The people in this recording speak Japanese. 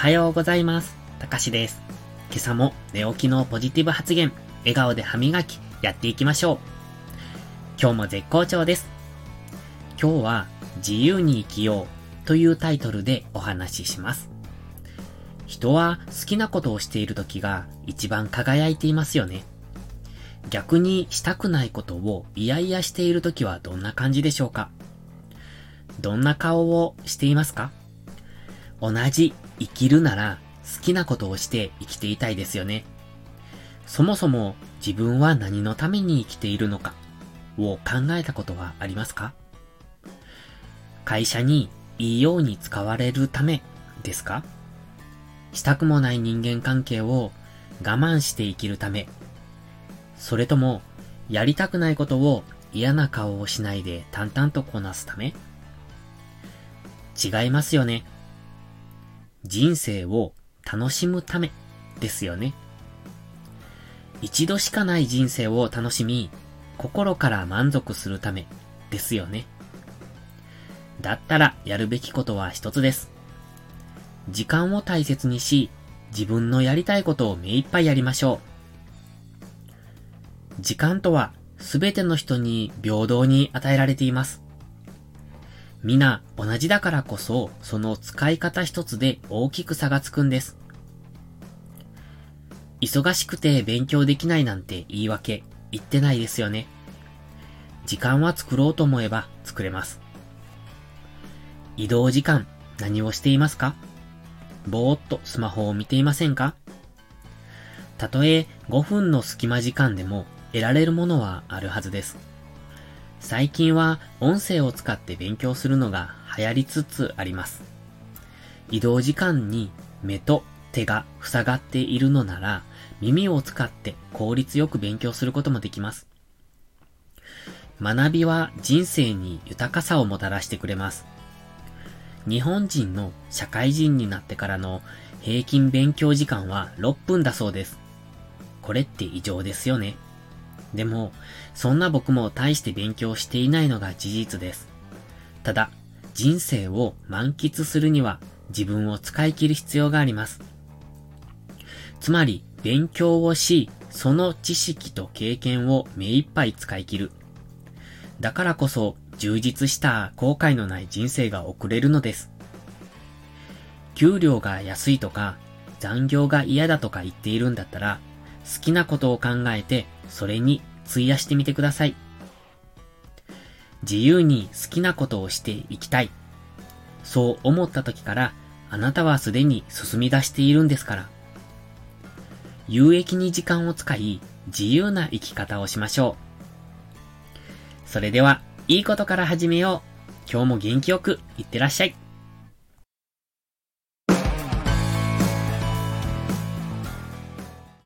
はようございます。たかしです。今朝も寝起きのポジティブ発言、笑顔で歯磨き、やっていきましょう。今日も絶好調です。今日は自由に生きようというタイトルでお話しします。人は好きなことをしている時が一番輝いていますよね。逆にしたくないことを嫌々している時はどんな感じでしょうかどんな顔をしていますか同じ生きるなら好きなことをして生きていたいですよね。そもそも自分は何のために生きているのかを考えたことはありますか？会社にいいように使われるためですか？したくもない人間関係を我慢して生きるためそれともやりたくないことを嫌な顔をしないで淡々とこなすため？違いますよね。人生を楽しむためですよね。一度しかない人生を楽しみ、心から満足するためですよね。だったらやるべきことは一つです。時間を大切にし、自分のやりたいことを目いっぱいやりましょう。時間とはすべての人に平等に与えられています。皆同じだからこそ、その使い方一つで大きく差がつくんです。忙しくて勉強できないなんて言い訳言ってないですよね。時間は作ろうと思えば作れます。移動時間何をしていますか？ぼーっとスマホを見ていませんか？たとえ5分の隙間時間でも得られるものはあるはずです。最近は音声を使って勉強するのが流行りつつあります。移動時間に目と手が塞がっているのなら耳を使って効率よく勉強することもできます。学びは人生に豊かさをもたらしてくれます。日本人の社会人になってからの平均勉強時間は6分だそうです。これって異常ですよね。でも、そんな僕も大して勉強していないのが事実です。ただ、人生を満喫するには自分を使い切る必要があります。つまり、勉強をし、その知識と経験を目いっぱい使い切る。だからこそ、充実した後悔のない人生が送れるのです。給料が安いとか、残業が嫌だとか言っているんだったら、好きなことを考えてそれに費やしてみてください。自由に好きなことをしていきたい。そう思った時からあなたはすでに進み出しているんですから。有益に時間を使い自由な生き方をしましょう。それでは、いいことから始めよう。今日も元気よくいってらっしゃい。